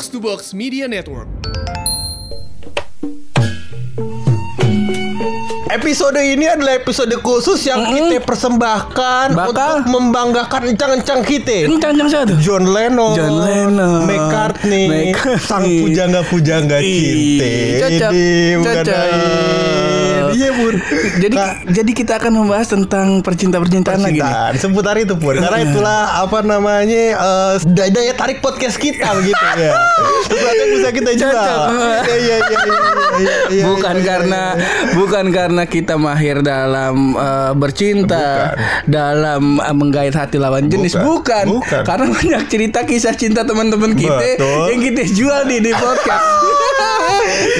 Box to Box Media Network. Episode ini adalah episode khusus yang kita persembahkan Bakal? untuk membanggakan encang-encang kita. Tuh? John Lennon, John Lennon. McCartney, McCartney. sang pujangga-pujangga cinta. cocok, Ini cocok. Iya pur. Jadi Kak, jadi kita akan membahas tentang percinta-percintaan lagi nih. seputar itu pur. Karena itulah apa namanya eh, daya, tarik podcast kita begitu ya. Sesuatu yang bisa kita jual. Iya iya iya. iya, iya, iya, bukan iya, iya, karena iya. bukan karena kita mahir dalam eh, bercinta, dalam eh, menggait hati lawan jenis, Bukan. bukan. Bukan. Karena banyak cerita kisah cinta teman-teman kita Betul. yang kita jual di di podcast.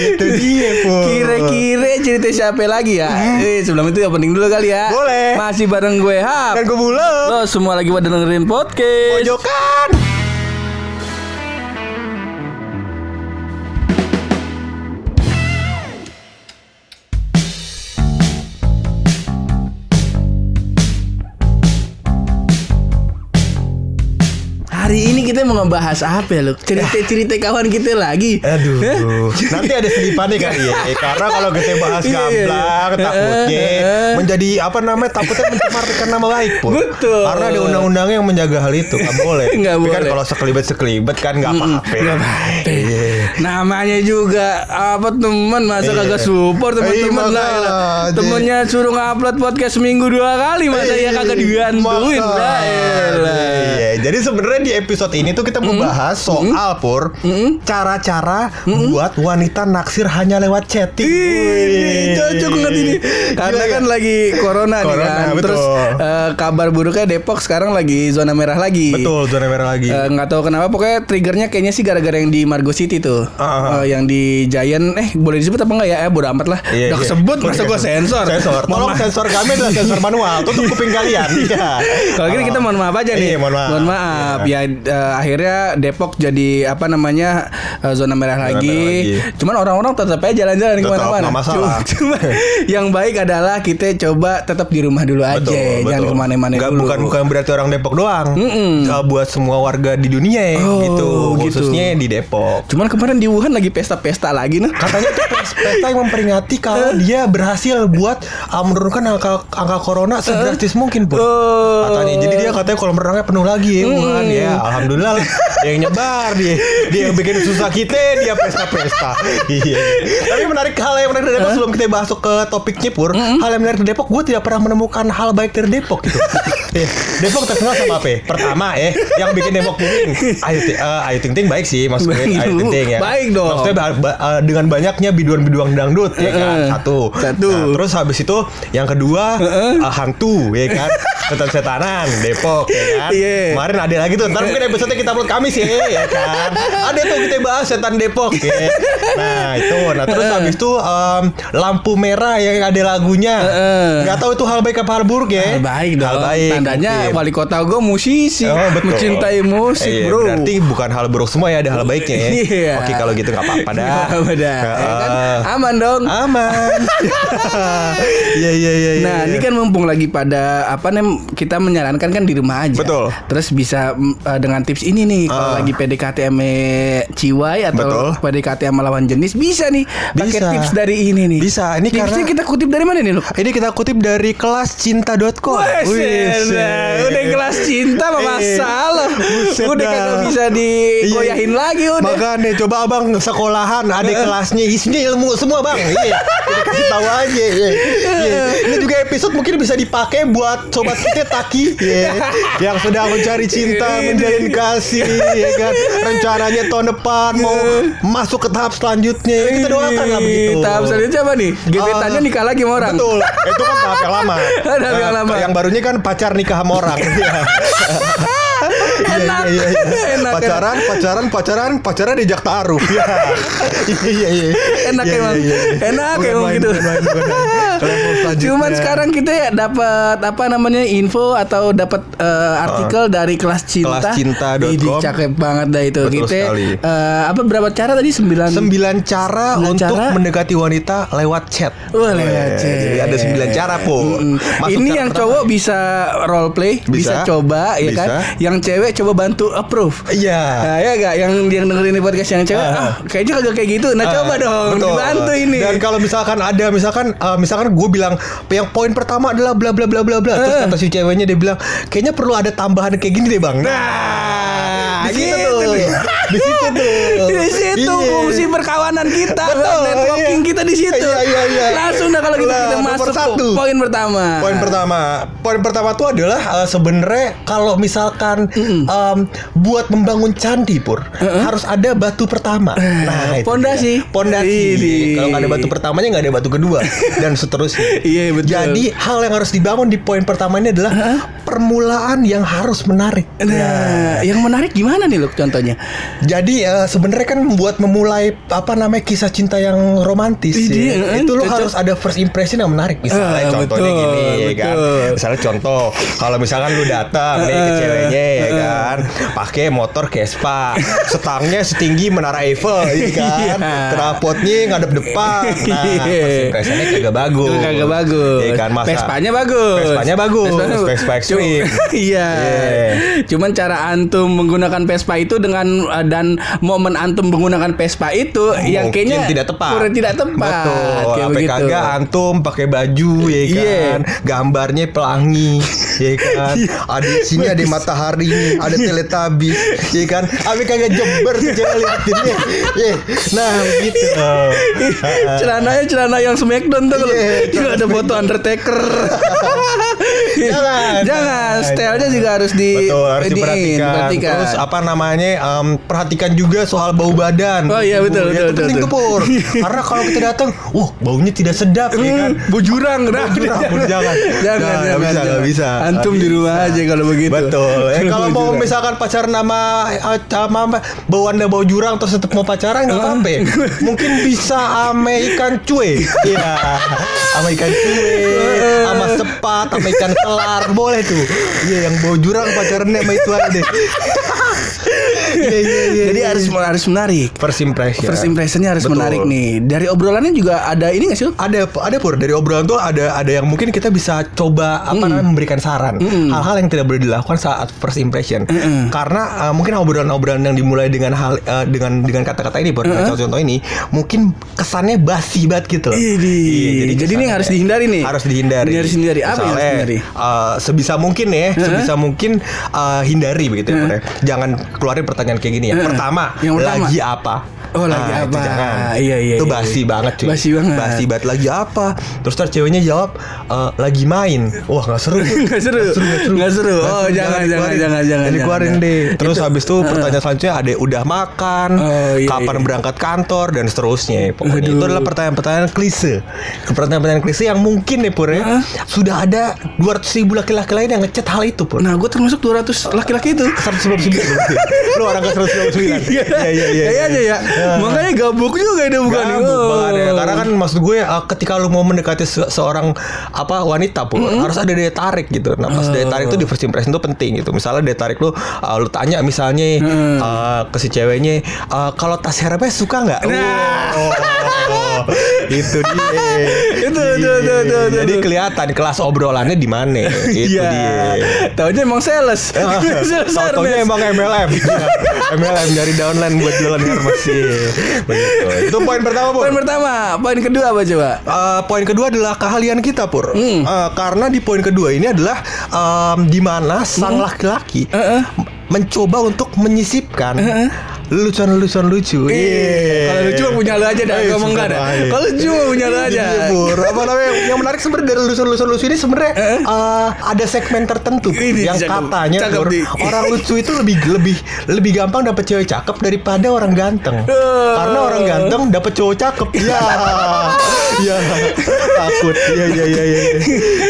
Itu dia pur. Kira-kira cerita siapa lagi ya? Eh, sebelum itu opening dulu kali ya. Boleh. Masih bareng gue Hap. Kan gue bulog. Lo semua lagi pada dengerin podcast. Pojokan. Kita mau ngebahas apa ya, lu? Cerita-cerita kawan kita lagi. Aduh, nanti ada selipannya kali ya. Eh, Karena kalau kita bahas Iya, iya, iya. gamblang, takutnya menjadi apa namanya takutnya mencemarkan nama baik pun. Betul. Karena ada undang-undang yang menjaga hal itu, nggak boleh. Tapi kan boleh. kalau sekelibet sekelibet kan nggak apa-apa. Nggak apa-apa. Iya. Namanya juga apa teman masa Iya. kagak support teman-teman Iya, lah. Temennya suruh ngupload podcast seminggu dua kali masa ya kagak dibantuin lah. Iya, jadi sebenarnya di episode ini tuh kita mau bahas soal pur cara-cara buat wanita naksir hanya lewat chatting. Wih. cocok banget ini Karena Gila kan nggak? lagi corona, nih Corona, kan betul. Terus eh, kabar buruknya Depok sekarang lagi zona merah lagi Betul, zona merah lagi. Eh, nggak tahu kenapa pokoknya triggernya kayaknya sih gara-gara yang di Margo City tuh Ah, ah. Eh, yang di Giant eh boleh disebut apa enggak ya eh bodo amat lah Iya, udah iya. kesebut Udah masa gua kesebut. sensor Sensor. Mohon Tolong sensor kami adalah sensor manual. Tutup kuping kalian. Iya. kalau gini kita mohon maaf aja nih Iya, mohon maaf. maaf. ya eh, akhirnya Depok jadi apa namanya eh, zona merah Zona lagi. merah lagi. cuman orang-orang tetap aja jalan-jalan ke mana-mana cuma, cuma yang baik adalah kita coba tetap di rumah dulu aja Betul, jangan betul. ke mana-mana Nggak, dulu bukan bukan berarti orang Depok doang. Mm-mm. Uh, buat semua warga di dunia ya, Oh, gitu. gitu. Khususnya di Depok. cuman kemarin di Wuhan lagi pesta-pesta lagi nah Katanya itu pes- pesta yang memperingati kalau dia berhasil buat uh, menurunkan angka angka corona sedrastis mungkin pun. Katanya. Jadi dia katanya kolam renangnya penuh lagi ya Wuhan ya. Alhamdulillah lah. yang nyebar dia. Dia yang bikin susah kita dia pesta-pesta. iya. Tapi menarik hal yang menarik dari Depok sebelum kita masuk ke topiknya pur. Hal yang menarik dari Depok gue tidak pernah menemukan hal baik dari Depok gitu. Eh, Depok terkenal sama apa? ya? Pertama ya, yang bikin Depok booming. Ayu, eh, Ayu Ting Ting baik sih maksudnya Ayu Ting Ting ya. baik dong. Maksudnya dengan banyaknya biduan-biduan dangdut ya kan. Satu. Satu. Nah, terus habis itu yang kedua hantu ya kan. Setan-setanan Depok ya kan. Iya. Kemarin ada lagi tuh. Ntar mungkin episode kita upload Kamis ya ya kan. Ada tuh kita bahas setan Depok ya. Nah, itu. Nah, terus habis itu em, lampu merah yang ada lagunya. Nggak tahu itu hal baik apa hal buruk ya. Hal baik dong Hal baik. Tandanya mungkin. wali kota gue musisi Oh, betul. Mencintai musik Eh, iya, bro Berarti bukan hal buruk semua ya, ada hal baiknya ya. Iya. Oke, kalau gitu nggak apa-apa dah. Nggak apa-apa dah, ya kan? Heeh. Aman dong Aman. Iya iya iya. iya, Nah, iya. ini kan mumpung lagi pada apa nih kita menyarankan kan di rumah aja. Betul. Terus bisa eh, dengan tips ini nih kalau Ah. lagi PDKT sama ciwai atau Betul. PDKT sama lawan jenis bisa nih pakai tips dari ini nih. Bisa, ini Tipsnya karena- kita kutip dari mana nih, lu? Ini kita kutip dari kelascinta.com. Elah. udah kelas cinta apa Eh, masalah? Udah dah. kagak bisa digoyahin Iya. lagi udah. Makanya coba abang sekolahan ada kelasnya isinya ilmu semua bang. Iya. Kasih tahu aja. Iya. Iya. Ini juga episode mungkin bisa dipakai buat sobat kita Taki ya, yang sedang mencari cinta, menjalin kasih, ya kan. Rencananya tahun depan mau masuk ke tahap selanjutnya. Kita doakan lah begitu. Tahap selanjutnya apa nih? Gebetannya Ah, nikah lagi sama orang. Betul, itu kan tahap yang lama. Tahap yang Nah, lama. Yang barunya kan pacar nikah sama orang. Iya. Iya, Enak. iya, iya, iya. Enak, Pacaran, pacaran, pacaran, pacaran diajak taruh. Iya. Iya, iya, iya. Enak Iya, emang. iya, iya. Enak emang gitu. Selanjutnya. Cuman sekarang kita ya dapat apa namanya info atau dapat eh, artikel dari kelas cinta. Kelascinta.com. Ih, cakep banget dah itu. Betul kita sekali. eh, apa berapa cara tadi sembilan? Sembilan cara Sembilan untuk cara? mendekati wanita lewat chat. Wah, lewat chat. Jadi ada sembilan cara po. Masuk Ini yang cowok bisa role play, bisa, Bisa. coba ya kan. Bisa. Yang cewek coba bantu approve. Iya. Nah, ya gak yang yang dengerin podcast yang cewek, Ah. ah, kayaknya kagak kayak gitu. Nah, Ah, coba dong, betul. dibantu ini. Dan kalau misalkan ada misalkan eh, misalkan gue bilang yang poin pertama adalah bla bla bla bla bla. Terus Eh. kata si ceweknya dia bilang kayaknya perlu ada tambahan kayak gini deh bang. Nah, gitu tuh. nih. Di situ tuh. Di situ Iya. fungsi perkawanan kita, Betul, networking iya. kita di situ. Iya, iya, iya. Langsung dah kalau gitu Lah, kita masuk satu. poin pertama. Poin pertama, poin pertama tuh adalah eh, sebenarnya kalau misalkan em, buat membangun candi pur harus ada batu pertama. Nah, itu Pondasi. Pondasi. Kalau nggak ada batu pertamanya nggak ada batu kedua dan seterusnya. Iya, betul. Jadi hal yang harus dibangun di poin pertama ini adalah permulaan yang harus menarik. Nah, yang menarik gimana nih loh contohnya? Jadi eh, sebenarnya kan buat memulai apa namanya kisah cinta yang romantis Ini, ya, eh, itu lo harus ada first impression yang menarik misalnya Ah, contohnya betul, gini ya kan betul. misalnya contoh kalau misalkan lu datang nih ke Eh, ceweknya ya eh. kan pakai motor Vespa setangnya setinggi menara Eiffel ya kan Iya. knalpotnya ngadep depan nah Iya. first impressionnya kagak bagus kagak bagus. ya kan masa Vespanya bagus. Vespanya bagus Vespa Extreme Iya. Iya. Cuman cara antum menggunakan Vespa itu dengan uh, dan momen antum menggunakan Vespa itu yang Mungkin kayaknya tidak tepat. kurang tidak tepat. Betul. Kayak begitu. kagak antum pakai baju ya Iya. kan. Gambarnya pelangi ya kan. ada di sini ada matahari, ada teletubbies ya kan. Tapi kagak jember tuh cewek liatinnya. Ya. Nah, begitu. Celananya celana yang Smackdown tuh kalau Iya, juga ada foto Undertaker. Jangan. Jangan, stylenya juga harus di Betul, harus diperhatikan. Terus apa namanya? em, perhatikan juga soal bau badan. Oh, iya, betul, Ya, betul, itu penting betul, Pur. Karena kalau kita datang, wah, baunya tidak sedap ya kan. Bau jurang, nah, Bau jurang, jangan. jangan, Jangan, jangan, nggak bisa, jangan. bisa. Antum di rumah aja kalau begitu. Betul. Eh, kalau mau jurang. misalkan pacaran sama eh, sama bau anda bau jurang terus tetap mau pacaran nggak apa-apa. Mungkin bisa sama ikan cuy. Iya. Sama ikan cuy, sama sepat, sama ikan kelar boleh tuh. Iya yang bau jurang pacarannya sama itu aja deh. Iya iya iya. Jadi harus harus menarik. first impression. First impressionnya harus Betul. menarik nih. Dari obrolannya juga ada ini gak sih? Ada ada pur dari obrolan tuh ada ada yang mungkin kita bisa coba apa namanya memberikan saran hal-hal yang tidak boleh dilakukan saat first impression karena uh, mungkin obrolan-obrolan yang dimulai dengan hal uh, dengan dengan kata-kata ini pur dengan contoh-contoh ini mungkin kesannya basi banget gitu loh. Idih. Iya, Jadi ini harus dihindari nih. harus dihindari Ini harus dihindari. Apa yang harus Misalnya, dihindari? uh, sebisa mungkin ya sebisa mungkin uh, hindari begitu ya Pur, ya. jangan keluarin pertanyaan kayak gini ya Heeh. pertama, Yang pertama. lagi apa Oh, lagi Ah, itu apa? jangan. Iya, iya, Itu iya, basi iya. banget cuy. Basi banget. Basi banget lagi apa? Terus ntar ceweknya jawab "Eh, lagi main. Wah nggak seru. Nggak seru. Nggak seru. Oh, jangan, jangan, dikeluarin. jangan, jangan, Jangan dikeluarin jangan. deh. Terus Itu- habis itu pertanyaan selanjutnya ada udah makan, Oh, iya, kapan iya. berangkat kantor dan seterusnya. Pokoknya Aduh. itu adalah pertanyaan-pertanyaan klise. Pertanyaan-pertanyaan klise yang mungkin nih Pur ya. Hah? Sudah ada 200 ribu laki-laki lain yang ngechat hal itu Pur. Nah, gue termasuk 200 laki-laki itu. 199 berarti. Lu orang ke 199. Iya iya iya. Kayaknya ya. Makanya gabuk juga itu bukan. Gabuk Oh. banget ya. Karena kan maksud gue uh, ketika lu mau mendekati se- seorang apa wanita pun harus ada daya tarik gitu. Nah, pas daya tarik itu di first impression itu penting gitu. Misalnya daya tarik lu uh, lu tanya misalnya uh, ke si ceweknya uh, kalau tas Hermes suka nggak? Nah. Oh, itu dia. Itu, itu, itu, itu, itu, Jadi kelihatan kelas obrolannya di mana. Itu Iya. dia. Taunya emang sales. Sales Tau-taunya Hermes. emang MLM Iya. MLM dari downline buat jualan Iya. Begitu Itu poin pertama Pur Poin pertama, poin kedua apa coba? Eh, poin kedua adalah keahlian kita pur Hmm. Eh, karena di poin kedua ini adalah em, di mana sang Hmm. laki-laki Heeh. mencoba untuk menyisipkan lelucon-lelucon lucu Iya. Kalau lucu punya lu aja dah, Eh, ngomong suka kan. banget. Kalau lucu punya lu aja. Iya, Pur. Apa namanya? Yang menarik sebenarnya dari lucu-lucu lucu ini sebenarnya eh, ada segmen tertentu Ini yang katanya Cakep, orang lucu itu lebih lebih lebih gampang dapet cewek cakep daripada orang ganteng. Oh. Karena orang ganteng dapet cowok cakep. Iya. Iya. Takut. Iya iya iya iya.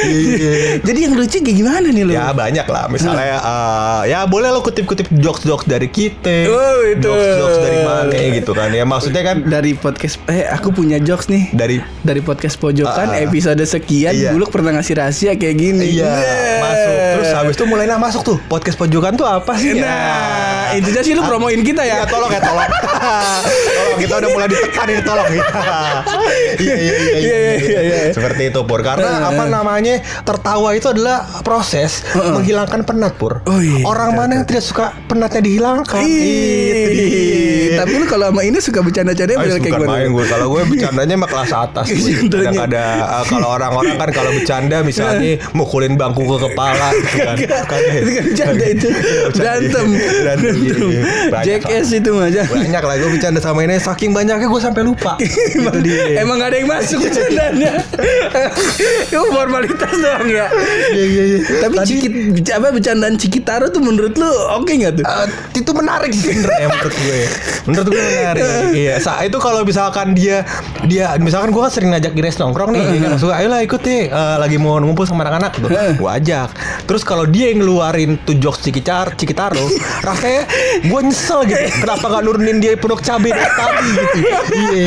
Iya, iya. Jadi yang lucu kayak gimana nih lu? Ya banyak lah Misalnya eh, Ya boleh lo kutip-kutip jokes-jokes dari kita Oh, itu. Jokes-jokes dari mana gitu kan. Ya maksudnya kan Dari podcast eh aku punya jokes nih. dari Dari podcast pojokan ah. episode sekian Iya. Buluk pernah ngasih rahasia kayak gini. Iya, Nah. masuk. Terus habis itu mulai nah masuk tuh podcast pojokan tuh apa sih? Nah, intinya sih lu promoin kita ya. Ya tolong ya tolong. tolong kita udah mulai ditekan ini tolong ya. Iya iya iya Iya, iya, iya, iya. Seperti itu Pur. Karena apa namanya tertawa itu adalah proses menghilangkan penat Pur. Oh, iya. Orang mana yang tidak suka penatnya dihilangkan? Itu. Tapi lu kalau sama ini suka bercanda-canda model kayak gimana? main gue kalau gue bercandanya mah kelas atas gue. Bercandanya. kadang ada uh, kalau orang-orang kan kalau bercanda misalnya mukulin bangku ke kepala gitu kan Kagak. Itu kan bercanda itu. Berantem. berantem iya, iya. Banyak Jackass itu mah banyak lah gue bercanda sama ini saking banyaknya gue sampai lupa itu dia Emang gak ada yang masuk bercandanya Itu formalitas doang ya iya iya iya Tapi Cikit, apa bercandaan Cikitaro tuh menurut lu oke gak tuh? Eh, itu menarik sih menurut gue. Menurut gue menarik. iya, sa itu kalau misalkan dia dia misalkan gue kan sering ngajak Ires nongkrong nih, dia kan suka, ayolah ikut nih, eh, lagi mau ngumpul sama anak-anak tuh. Gue ajak. Terus kalau dia yang ngeluarin tuh jokes Cikitar, Cikitaro, rasanya gue nyesel gitu. Kenapa gak nurunin dia produk cabai dari tadi gitu. Iya.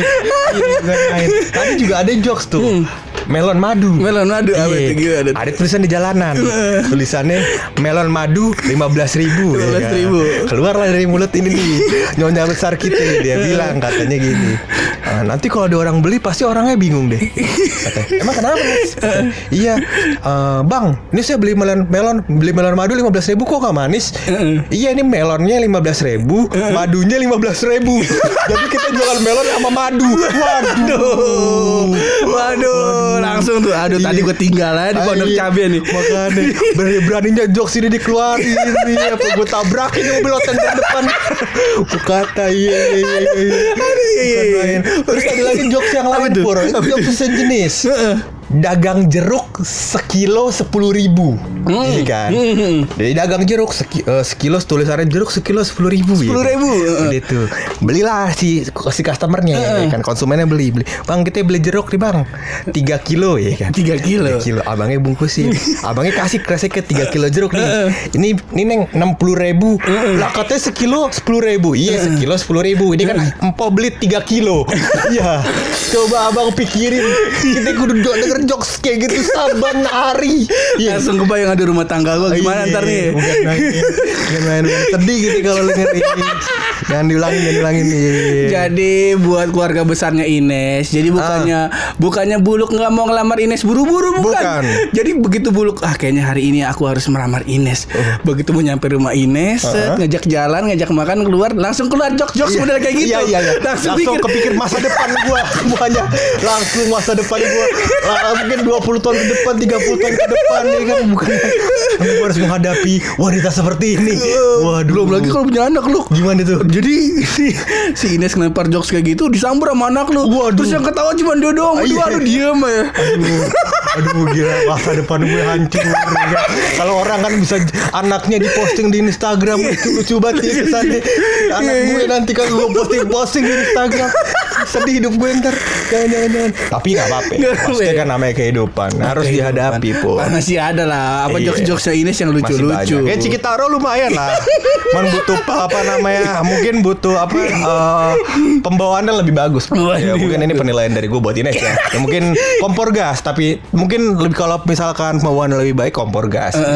Iya, gak main. Tadi juga ada jokes tuh. Melon madu. Melon madu, apa Iya. itu? Ada tulisan di jalanan. Tulisannya melon madu 15.000 ribu. 15.000. Keluarlah dari mulut ini nih. Nyonya besar kita dia bilang katanya gini. "Ah, nanti kalau ada orang beli pasti orangnya bingung deh. Katanya, Emang kenapa? Mas?" Katanya, iya, "Eh, bang, ini saya beli melon melon beli melon madu 15.000 ribu kok gak manis? iya ini melonnya 15.000 ribu, madunya 15.000 ribu. Jadi kita jual melon sama madu. Waduh. Waduh, langsung tuh. Aduh, tadi gue tinggal aja di pondok cabai nih. Makanya berani beraninya jokes ini dikeluarin nih apa gue tabrakin mobil hotel terdepan. Gue kata iya iya iya iya. Aduh, iya, iya, Bukan iya. main. Terus ada lagi jokes yang lain pur. Itu jokes sejenis. Dagang jeruk sekilo sepuluh ribu, iya kan? Jadi dagang jeruk seki, eh, sekilo tulisannya jeruk sekilo sepuluh ribu, 10.000, heeh. Gitu. Belilah si si customernya, ya kan? Konsumennya beli beli. Bang kita beli jeruk nih bang, 3 kilo ya kan? 3 kilo. 3 kilo. Abangnya bungkusin. Abangnya kasih kreseknya 3 kilo jeruk nih. Ini ini neng 60 ribu. Lah katanya sekilo 10 ribu. Iya sekilo 10 ribu. Ini kan empo beli 3 kilo. Iya. Coba abang pikirin. Kita kudu denger jokes kayak gitu saban hari iya Langsung kebayang ada rumah tangga gue gimana Iya, ntar nih. Bukan main Bukan main Sedih gitu kalau denger ini Jangan diulangin Jangan diulangin Iya. Jadi buat keluarga besarnya Ines, jadi bukannya bukannya Buluk nggak mau ngelamar Ines buru-buru bukan. Bukan. Jadi begitu Buluk ah kayaknya hari ini aku harus melamar Ines. Begitu mau nyampe rumah Ines, set, ngajak jalan, ngajak makan keluar, langsung keluar jok-jok Iya. model kayak gitu. Iya iya iya. Langsung, Langsung, pikir kepikir masa depan gua semuanya. Langsung masa depan gua. Mungkin 20 tahun ke depan, 30 tahun ke depan ya kan bukan. Gua harus menghadapi wanita seperti ini. Waduh. belum lagi kalau punya anak lu. gimana tuh? Jadi si, si Ines ngelempar jokes kayak gitu disambur sama anak lu. Waduh. Terus yang ketawa cuma dia doang. Berdua iya. lu diem ya. Aduh, aduh gila masa depan gue hancur. ya. Kalau orang kan bisa anaknya diposting di Instagram itu lucu banget ya kesannya. Anak Iya, gue iya. nanti kan gue posting posting di Instagram. Sedih hidup gue ntar. Jangan jangan jangan. Tapi nggak apa-apa. Apa-apa. kan namanya kehidupan. Harus dihadapi pun. Masih ada lah apa Iya. jokes-jokesnya Ines yang Masih lucu-lucu. banyak. Ya Cikitaro lumayan lah. Man butuh pa- apa namanya? Mungkin butuh apa? eh, pembawaannya lebih bagus. Ya, mungkin ini penilaian dari gue buat Ines ya. ya. Mungkin kompor gas, tapi mungkin lebih kalau misalkan pembawaannya lebih baik kompor gas. Gitu.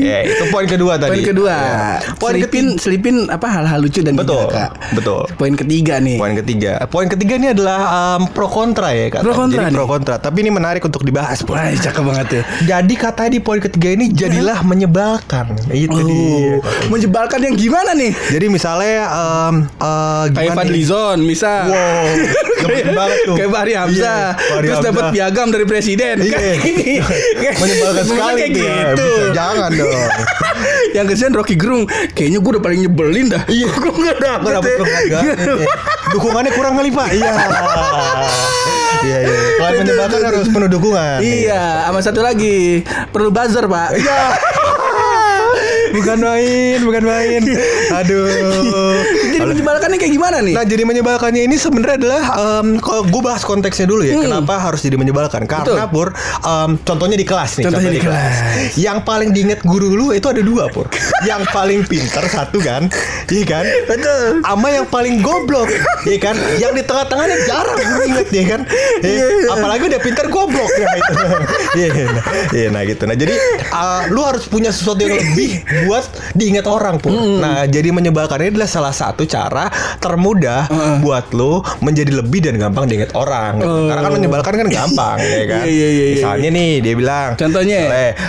ya itu poin kedua tadi. Poin kedua, Ya. Poin selipin ketiga. selipin apa hal-hal lucu dan Betul, tidak, Kak. betul. Poin ketiga nih. Poin ketiga. Poin ketiga ini adalah um, pro kontra ya kata. Pro kontra Jadi nih. pro kontra. Tapi ini menarik untuk dibahas. Wah, cakep banget tuh. Jadi katanya di poin ketiga ini jadilah menyebalkan. Itu dia. Oh, menjebalkan yang gimana nih? Jadi misalnya um, uh, Kayak gimana Fadli nih? Zon, misal. Wow, banget tuh. Kayak Fahri Hamzah. Iya, Fahri Terus dapat piagam dari presiden. Iya. Kayak gini. Menyebalkan sekali kayak tuh ya. gitu. Bisa, jangan dong. yang kesian Rocky Gerung kayaknya gue udah paling nyebelin dah. Iya. gue nggak dapet. Ya. Iya. Dukungannya kurang kali Pak. Iya. Iya iya. Selain menyebalkan harus penuh dukungan. Iya, sama satu lagi perlu buzzer pak. Iya. Bukan main, bukan main. Aduh. jadi menyebalkannya kayak gimana nih? Nah jadi menyebalkannya ini sebenarnya adalah em, kalau gue bahas konteksnya dulu ya kenapa harus jadi menyebalkan karena Hmm. Betul. pur em, contohnya di kelas nih Contohnya di kelas. yang paling diinget guru lu itu ada dua pur yang paling pintar satu kan iya kan Betul. sama yang paling goblok iya kan yang di tengah-tengahnya jarang gue inget ya kan Iya, Eh, apalagi udah pintar goblok ya itu iya nah, iya, nah gitu nah jadi uh, lu harus punya sesuatu yang lebih buat diingat orang pur nah jadi menyebalkan ini adalah salah satu cara termudah buat lu menjadi lebih dan gampang diingat orang gitu. Oh. karena kan menyebalkan kan gampang ya kan Iya, iya, iya, iya. misalnya nih dia bilang Contohnya?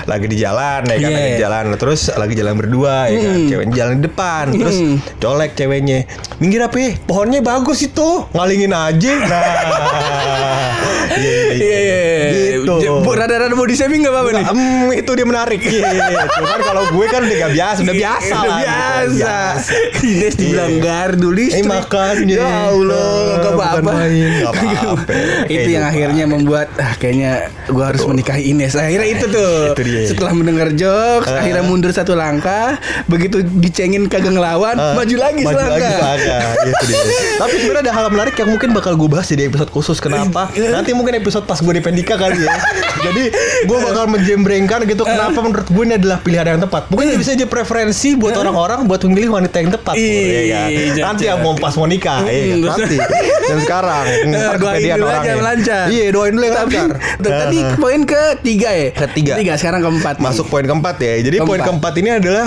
lagi di jalan ya kan Iya. lagi di jalan terus lagi jalan berdua ya kan ceweknya jalan di depan terus Mm. colek ceweknya minggir apa ya? pohonnya bagus itu ngalingin aja nah iya Iya iya. Gitu bu- Rada-rada body shaming gak apa-apa nih? Hmm, itu dia menarik. Iya, iya. Cuman kalau gue kan udah gak biasa, udah biasa Udah lah. biasa. Ines dibilang Iya. gardu listrik. Eh, makanya. Ya Allah, Eh, gak apa-apa. itu yang akhirnya membuat ah, kayaknya gue harus menikahi Ines. Akhirnya itu tuh. Itu. Setelah mendengar jokes, Eh. akhirnya mundur satu langkah. Begitu dicengin kagak ngelawan, Eh, maju lagi maju selangkah. Itu dia. Tapi sebenarnya ada hal menarik yang mungkin bakal gue bahas di episode khusus. Kenapa? Iya. Nanti mungkin episode pas gue di Pendika kali ya. Jadi gue bakal menjembrengkan gitu. Kenapa menurut gue ini adalah pilihan yang tepat. Mungkin ini bisa jadi preferensi buat orang-orang buat memilih wanita yang tepat. Pur, ya? Ih, Nanti ya mau pas mau nikah. Hmm, Nanti. Dan sekarang. ntar doain dulu aja yang lancar. Iya doain dulu yang lancar. tuh, tadi poin ketiga ya. Ketiga. Ketiga sekarang keempat. Masuk poin keempat ya. Jadi poin Keempat. ini adalah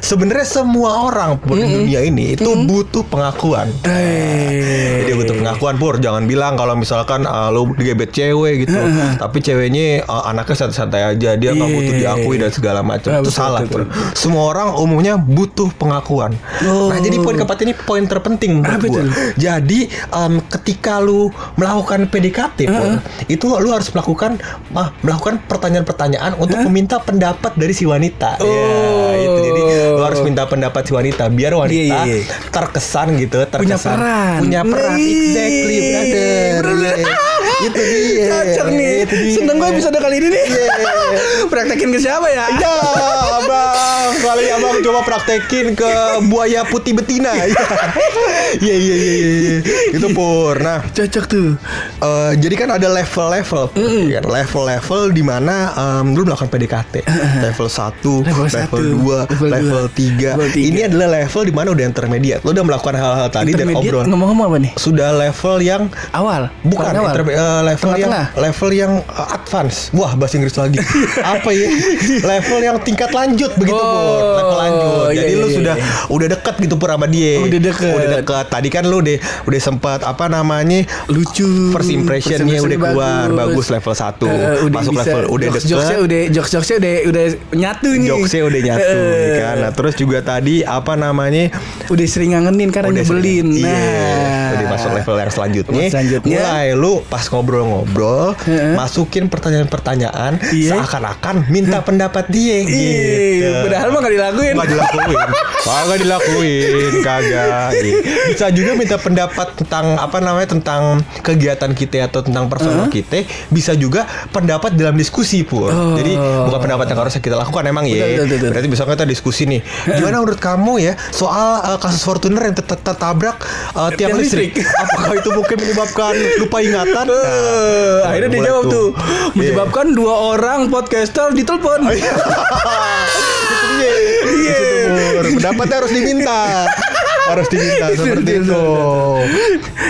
sebenarnya semua orang di dunia ini itu butuh pengakuan. Eh. Jadi butuh pengakuan pur. Jangan bilang kalau misalkan uh, lu digebet cewek gitu, tapi ceweknya uh, anaknya santai-santai aja, dia nggak Iya. butuh diakui dan segala macam. Ah, Itu betul, salah betul, pur. Semua orang umumnya butuh pengakuan. Oh. Nah jadi poin keempat ini poin terpenting menurut gua. Jadi em, ketika lu melakukan PDKT, Pur, itu lu harus melakukan ah, melakukan pertanyaan-pertanyaan untuk meminta pendapat dari si wanita. Ya, Oh. itu jadi lu harus minta pendapat si wanita biar wanita Iya, iya, iya. terkesan gitu, terkesan peran. punya peran. Exactly, brother. brother. Iya. Itu dia. Cocok nih. Seneng gue episode kali ini nih. Iya. Praktekin ke siapa ya? Ya, abang kali abang coba praktekin ke buaya putih betina. Iya, iya, iya, iya, iya. Itu pur. Nah, Cocok tuh. Eh, jadi kan ada level-level, ya kan? level-level di mana em, lu melakukan PDKT, level 1, Level level, satu, 2, level level, dua, 3. level tiga. Ini adalah level di mana udah intermediate. Lu udah melakukan hal-hal tadi dan obrolan. ngomong-ngomong apa nih? Sudah level yang Awal. bukan awal. eh, level yang Tengah-tengah. level yang eh, advance. Wah, bahasa Inggris lagi. Apa ya? level yang tingkat lanjut begitu, Oh, Pur. Level lanjut. iya, Jadi iya, lu iya, sudah iya. udah dekat gitu pur sama dia. Udah deket. Udah dekat. Tadi kan lu udah udah sempat apa namanya? lucu First impressionnya udah impression keluar bagus, level 1 Eh, udah Masuk bisa, level udah jokes, deket jokesnya udah jokes jokesnya udah udah nyatu nih Jokesnya udah nyatu Eh, ya kan Nah terus juga tadi apa namanya udah sering ngangenin karena Udah nyebelin sering- nah Iya Udah masuk level yang selanjutnya selanjutnya. Mulai lu pas ngobrol-ngobrol Heeh. Masukin pertanyaan-pertanyaan Iya. Seakan-akan minta pendapat dia gitu padahal mah gak dilakuin Nggak dilakuin Kagak dilakuin Kagak Iya. Bisa juga minta pendapat tentang Apa namanya Tentang kegiatan kita Atau tentang personal kita Bisa juga pendapat dalam diskusi pun Oh. Jadi bukan pendapat yang harusnya kita lakukan Emang ya. Berarti bisa kita diskusi nih Gimana menurut kamu ya Soal uh, kasus Fortuner yang ter- ter- tertabrak uh, tiang Tiang listrik listrik. Apakah itu mungkin menyebabkan lupa ingatan Eh, Nah, akhirnya dia jawab tuh Iya. menyebabkan dua orang podcaster ditelepon. itu dia. Iya. Pendapatnya harus diminta. Harus diminta seperti itu.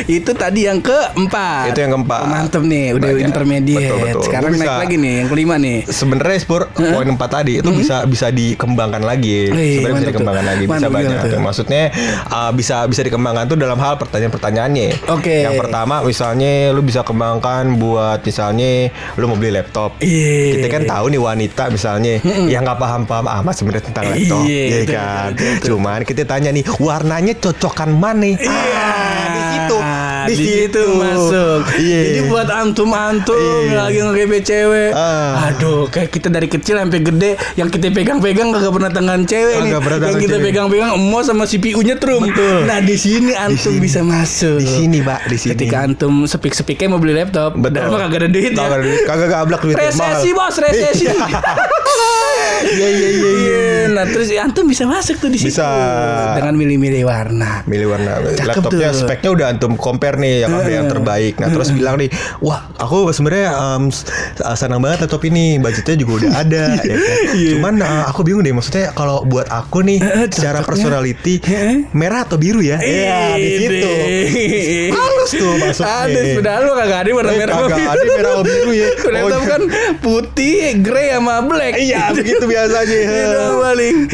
Itu tadi yang keempat. Itu yang keempat. Oh, Mantep nih, udah Banyak. intermediate. Betul, betul. Sekarang Lu naik bisa- lagi nih yang kelima nih. Sebenarnya Spur poin empat tadi itu bisa bisa dikembangkan lagi. Wih, Sebenarnya bisa tuh. dikembangkan lagi bisa Mantap, banyak. tuh? Maksudnya uh, bisa bisa dikembangkan tuh dalam hal pertanyaan-pertanyaannya. Oke. Yang pertama misalnya lu bisa kembangkan buat misalnya lu mau beli laptop. Iya. Kita kan tahu nih wanita misalnya yang nggak paham-paham amat sebenarnya tentang laptop, Iya, ya betul, kan. betul, betul. Cuman kita tanya nih warnanya cocokan mana? Iya. Ah, di situ di, situ masuk. Iya. Jadi buat antum-antum Iya. lagi ngegepe cewek. Ah. Aduh, kayak kita dari kecil sampai gede yang kita pegang-pegang kagak pernah tangan cewek nih. Kagak Yang kita pegang-pegang emo sama CPU-nya trum. Betul. Nah, di sini antum sini. bisa masuk. Di sini, Pak, di sini. Ketika antum sepik-sepiknya mau beli laptop, padahal mah kagak ada duit. Kagak ada duit, kagak gablak duit Resesi bos, resesi. Iya iya iya iya. Nah terus antum bisa masuk tuh di situ Bisa. dengan milih-milih warna. milih warna Cakep laptopnya tuh. speknya udah antum compare nih yang ambil yang terbaik. Nah terus bilang nih wah aku sebenarnya s- senang banget laptop ini budgetnya juga udah ada ya kan? cuman eh, aku bingung deh maksudnya kalau buat aku nih Eh, secara personality Eh. merah atau biru ya? Iya di situ. halus tuh masuknya Ada padahal lu kagak ada warna merah kagak ada merah sama biru ya. Laptop Oh, kan putih, grey sama black. iya begitu biasanya.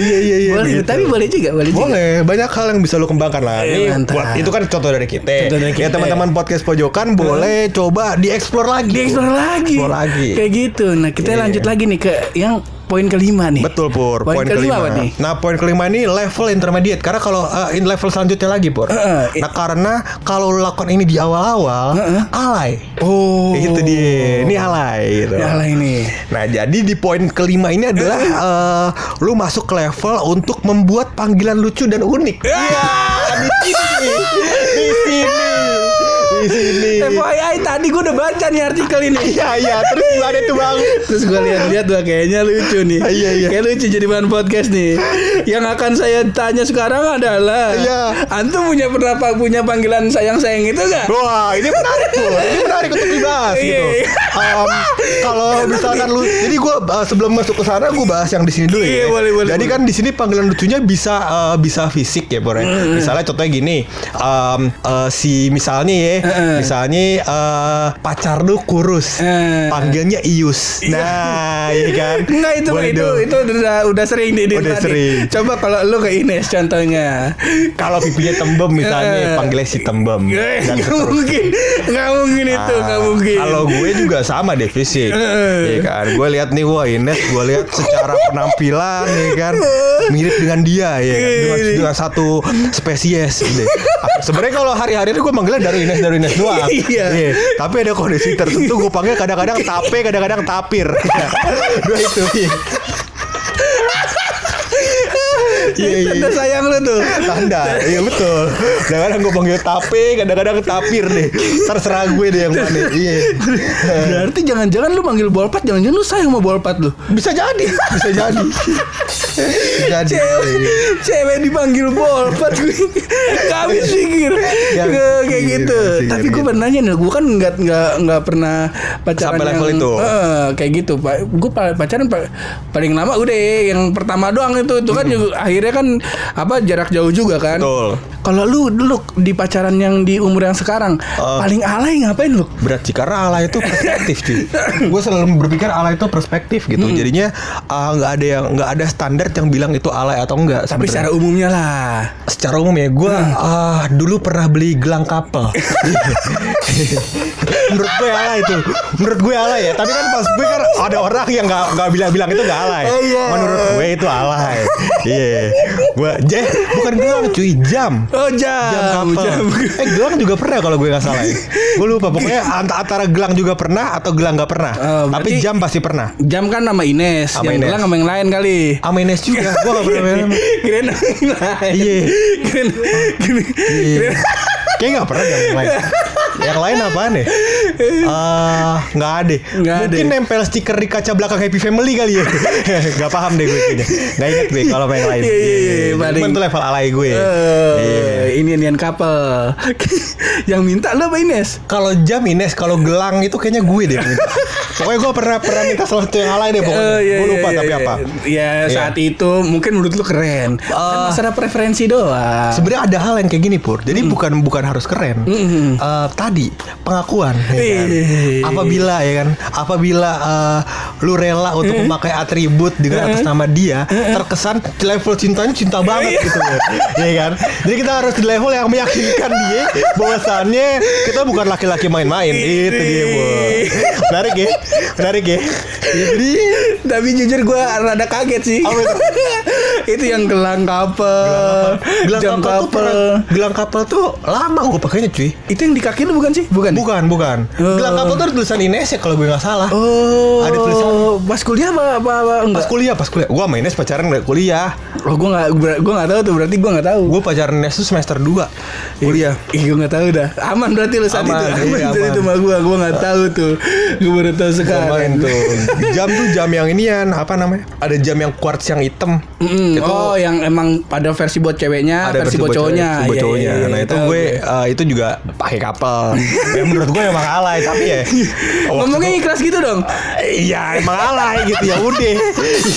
Iya, iya, iya, Boleh, tapi boleh juga, boleh, juga. Boleh, banyak hal yang bisa lo kembangkan lah. Buat itu kan contoh dari kita. Contoh dari Ya teman-teman podcast pojokan boleh coba dieksplor lagi. Dieksplor lagi. Explore lagi. Kayak gitu. Nah, kita Iya. lanjut lagi nih ke yang poin kelima nih. Betul Pur, Poin kelima apa nih? Nah poin kelima ini level intermediate Karena kalau uh, in level selanjutnya lagi Pur Heeh. Nah karena kalau lakukan ini di awal-awal Heeh. Alay Oh. Itu dia, ini alay gitu Ya lah ini. Nah jadi di poin kelima ini adalah eh, Lu masuk ke level untuk membuat panggilan lucu dan unik Iya di sini Di sini Di sini FYI tadi gue udah baca nih artikel ini. Iya iya terus gimana tuh bang Terus gue lihat-lihat wah kayaknya lucu nih. Iya, iya. Kayak lucu jadi bahan podcast nih. Yang akan saya tanya sekarang adalah, Iya. antum punya pernah punya panggilan sayang-sayang itu gak? Wah ini menarik tuh Ini menarik untuk dibahas Iya, gitu iya. Em, Kalau misalkan lu Jadi gue sebelum masuk ke sana Gue bahas yang di sini dulu Iya, ya boleh, boleh, Jadi boleh. kan di sini panggilan lucunya bisa eh, Bisa fisik ya Bor ya. Misalnya contohnya gini em, eh, Si misalnya ya Misalnya eh, Pacar lu kurus Eh. Panggilnya Ius Nah iya kan Enggak itu Boleh itu itu udah udah sering di Udah sering. Coba kalau lu ke Ines contohnya. Kalau pipinya tembem misalnya Eh. Panggilnya si tembem Eh, Dan Nggak mungkin, nggak mungkin itu, Ah, nggak mungkin. Kalau gue juga sama deh fisik. Eh. Iya kan. Gue lihat nih wah Ines, gue lihat secara penampilan ya kan mirip dengan dia ya kan. Dengan, dengan satu spesies gitu. Sebenarnya kalau hari-hari itu gue manggilnya dari Ines dari Ines doang. Iya. Tapi ada kondisi tertentu gue panggil kadang-kadang tape, kadang-kadang tapir. Dua itu. Iya. Iya, Tanda sayang lu tuh. Tanda, iya betul. Kadang-kadang gue panggil tape, kadang-kadang tapir deh. Terserah gue deh yang mana. Iya. Berarti jangan-jangan lu manggil bolpat, jangan-jangan lu sayang sama bolpat lu. Bisa jadi, bisa jadi. Bisa jadi. Cewek, cewek dipanggil bolpat gue Gak habis pikir Ya, Kayak gitu Tapi gue iya. pernah nanya nih Gue kan nggak nggak nggak pernah pacaran Sampai level yang, itu. Eh, Kayak gitu pak Gue pacaran pa- paling lama udah Yang pertama doang itu Itu kan juga Akhirnya kan Apa jarak jauh juga kan Betul. Kalau lu dulu di pacaran yang di umur yang sekarang Ah. Paling alay ngapain lu? Berat sih karena Allah itu perspektif cuy. gue selalu berpikir Allah itu perspektif gitu. Hmm. Jadinya ah, nggak ada yang nggak ada standar yang bilang itu alay atau enggak. Tapi sebenarnya. secara umumnya lah secara umum ya gue ah dulu pernah beli gelang kapel menurut gue alay itu menurut gue alay ya tapi kan pas gue kan ada orang yang nggak nggak bilang-bilang itu nggak alay Oh, iya. menurut gue itu alay iya gue je bukan gelang cuy jam Oh jam jam kapel jam. eh gelang juga pernah kalau gue nggak salah ya. gue lupa pokoknya ant- antara gelang juga pernah atau gelang nggak pernah Oh, tapi jam pasti pernah Jam kan nama Ines Sama Yang Ines. bilang sama yang lain kali Amines juga gue nggak pernah main yang lain Iya. Kirain- Iya. kirain- Kayaknya nggak pernah yang lain. Yang lain apaan ya? Eh, nggak ada. Nggak ada. Mungkin nempel stiker di kaca belakang Happy Family kali ya. Gak paham deh gue kayaknya. Gak inget gue kalau yang lain. Iya, iya, iya, paling- Cuman tuh level alay gue. Iya. Eh, ini nian couple. yang minta lo apa Ines? Kalau jam Ines, kalau gelang itu kayaknya gue deh. Pokoknya gue pernah pernah minta sesuatu yang alay deh pokoknya. Eh, iya, gue lupa iya, tapi iya. apa. Ya saat itu mungkin menurut lu keren. kan Eh, masalah preferensi doang. Sebenarnya ada hal yang kayak gini pur. Jadi bukan bukan harus keren. Mm. Eh, tadi pengakuan. Ya kan? Ih. Apabila ya kan, apabila eh, lu rela untuk memakai atribut dengan atas nama dia, terkesan level cintanya cinta banget gitu ya. Iya kan? Jadi kita harus di level yang meyakinkan dia bahwasannya kita bukan laki-laki main-main. Itu dia, Bu. Menarik ya? Menarik ya? Jadi Tapi jujur gue rada kaget sih. Itu? yang gelang kapel, Gelang jam kapal tuh kapel. pernah- gelang kapal tuh lama gue pakainya cuy. Itu yang di kaki lu bukan sih? Bukan. Bukan, bukan. Oh. Gelang kapal tuh ada tulisan Ines ya kalau gue nggak salah. Oh, Ada tulisan. Pas kuliah apa apa, apa Pas kuliah, pas kuliah. Gue sama Ines pacaran nggak kuliah. Oh, gua enggak gua enggak tahu tuh, berarti gua enggak tahu. Gue pacaran Ines tuh semester 2 kuliah. Ih, gue nggak tahu dah. Aman berarti lu saat Aman, itu. Aman iya, aman. itu mah gua, gua nggak tahu tuh. Gue baru tahu Main sekarang. tuh. Jam tuh jam yang inian apa namanya? Ada jam yang quartz yang hitam. Mm-mm. Itu oh, yang emang ada versi buat ceweknya, versi, buat cowoknya. versi buat Iya, cowoknya. iya, iya, nah itu tahu gue eh, itu juga pakai kapal. ya menurut gue emang alay tapi ya. Ngomongnya ikhlas gitu dong. Iya emang alay gitu ya udah.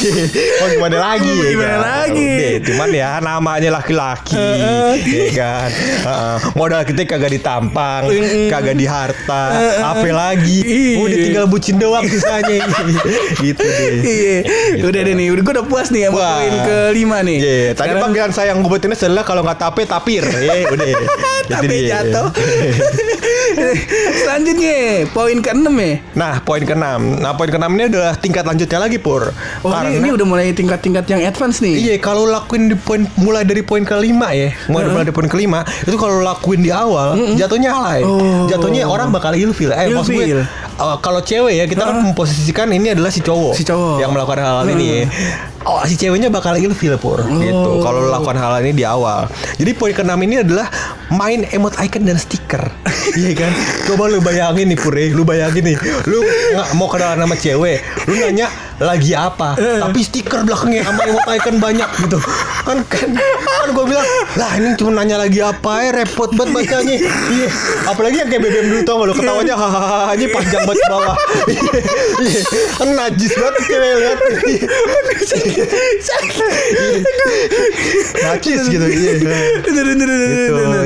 oh gimana lagi ya Gimana kan? lagi? Cuman ya namanya laki-laki, ya kan. Modal kita kagak ditampang, kagak di harta, apa lagi? Iya. Udah tinggal bucin doang sisanya. gitu deh. Iya. Udah deh nih, udah gue udah puas nih sama Wah. poin kelima nih. Iya, tadi Sekarang- panggilan gue buat ini adalah kalau nggak tape tapir. Ya, udah. Itu Tapi jatuh. Selanjutnya, poin keenam ya. Nah, poin keenam. Nah, poin keenam ini adalah tingkat lanjutnya lagi, Pur. Oh, ini, ini udah mulai tingkat-tingkat yang advance nih. Iya, kalau lakuin di poin mulai dari poin kelima ya, mulai, mulai dari poin kelima itu kalau lakuin di awal jatuhnya alay, Oh. jatuhnya orang bakal ilfil. Eh, maksud gue Uh, kalau cewek ya kita kan memposisikan ini adalah si cowok, Si cowok. yang melakukan hal, -hal ini. ya. Oh, si ceweknya bakal ilfil pur, gitu. Oh. Kalau lakukan hal, hal ini di awal. Jadi poin keenam ini adalah main emote icon dan stiker, iya kan? Coba lu bayangin nih pur, ya. lu bayangin nih, lu nggak mau kenalan sama cewek, lu nanya lagi apa, tapi stiker belakangnya sama emote icon banyak gitu. Kan kan, kan gue bilang, lah ini cuma nanya lagi apa ya, repot banget bacanya. Iya, apalagi yang kayak BBM dulu tau gak lu ketawanya hahaha ini panjang banget ke bawah. Iya, kan najis banget cewek lihat. Najis gitu. Iya. Gitu,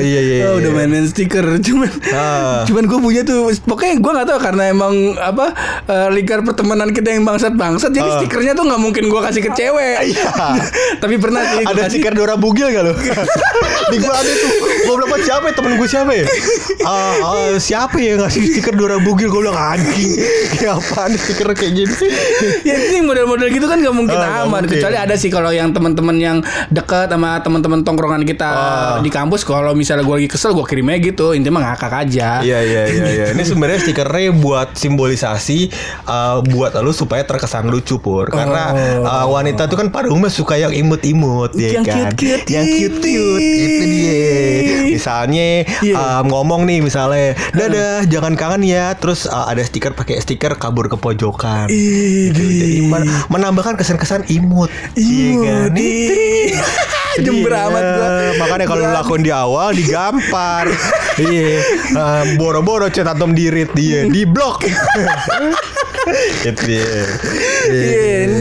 iya, iya, Oh, udah iya. main-main stiker cuman Ah. cuman gue punya tuh pokoknya gue nggak tahu karena emang apa eh, lingkar pertemanan kita yang bangsat bangsat jadi Ah. stikernya tuh nggak mungkin gue kasih ke cewek Iya. tapi pernah sih Ada stiker Dora Bugil gak lo? Di gua ada tuh Gua bilang "Apa, siapa ya temen gue siapa ya? Ah, ah, siapa ya yang ngasih stiker Dora Bugil Gue bilang anjing Kayak apaan stiker kayak gini ya ini model-model gitu kan nggak mungkin nggak aman mungkin. kecuali ada sih kalau yang teman-teman yang dekat sama teman-teman tongkrongan kita Ah. di kampus kalau misalnya gue lagi kesel gue kirim aja gitu intinya mah ngakak aja Iya iya iya iya. Ini sebenarnya stikernya buat simbolisasi uh, buat lu supaya terkesan lucu pur. Karena uh, wanita tuh kan pada umumnya suka yang imut-imut ya Yang kan. cute-cute. Yang cute-cute itu dia. Misalnya Iya. uh, ngomong nih misalnya, "Dadah, jangan kangen ya." Terus uh, ada stiker pakai stiker kabur ke pojokan. Gitu. Jadi men- menambahkan kesan-kesan imut. Iya kan? Imut, ih. dia. Jember Iya. amat gua. Makanya kalau lu Berani. lakuin di awal digampar. iya. Eh, boro-boro chat atom dirit dia, di blok. Itu dia.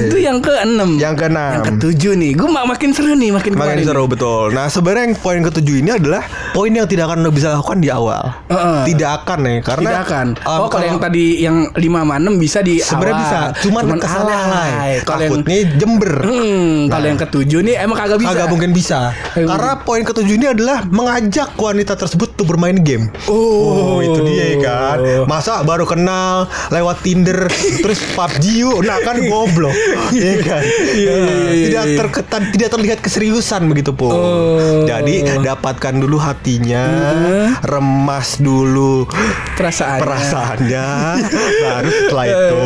Itu yang keenam. Yang keenam. Yang ketujuh nih, gue makin seru nih, makin Makin seru betul. Nah sebenarnya yang poin ketujuh ini adalah poin yang tidak akan lo bisa lakukan di awal. Heeh. Tidak akan ya, karena Tidak akan. um, oh, kalau yang tadi yang 5 sama 6 bisa di sebenarnya awal. bisa, cuman, kesannya alay. Kalau yang Takutnya jember. Hmm, kalau yang ketujuh nih emang kagak bisa. Agak mungkin bisa. Kagak Karena poin ketujuh ini adalah mengajak wanita tersebut untuk bermain game. Oh. itu dia kan. Masa baru kenal lewat Tinder terus PUBG yuk. Nah kan goblok. Iya kan. Iya, iya, iya, tidak iya. terketan tidak terlihat keseriusan begitu pun. Oh. Jadi dapatkan dulu hatinya, Hmm. remas dulu Perasaan. perasaannya, baru setelah itu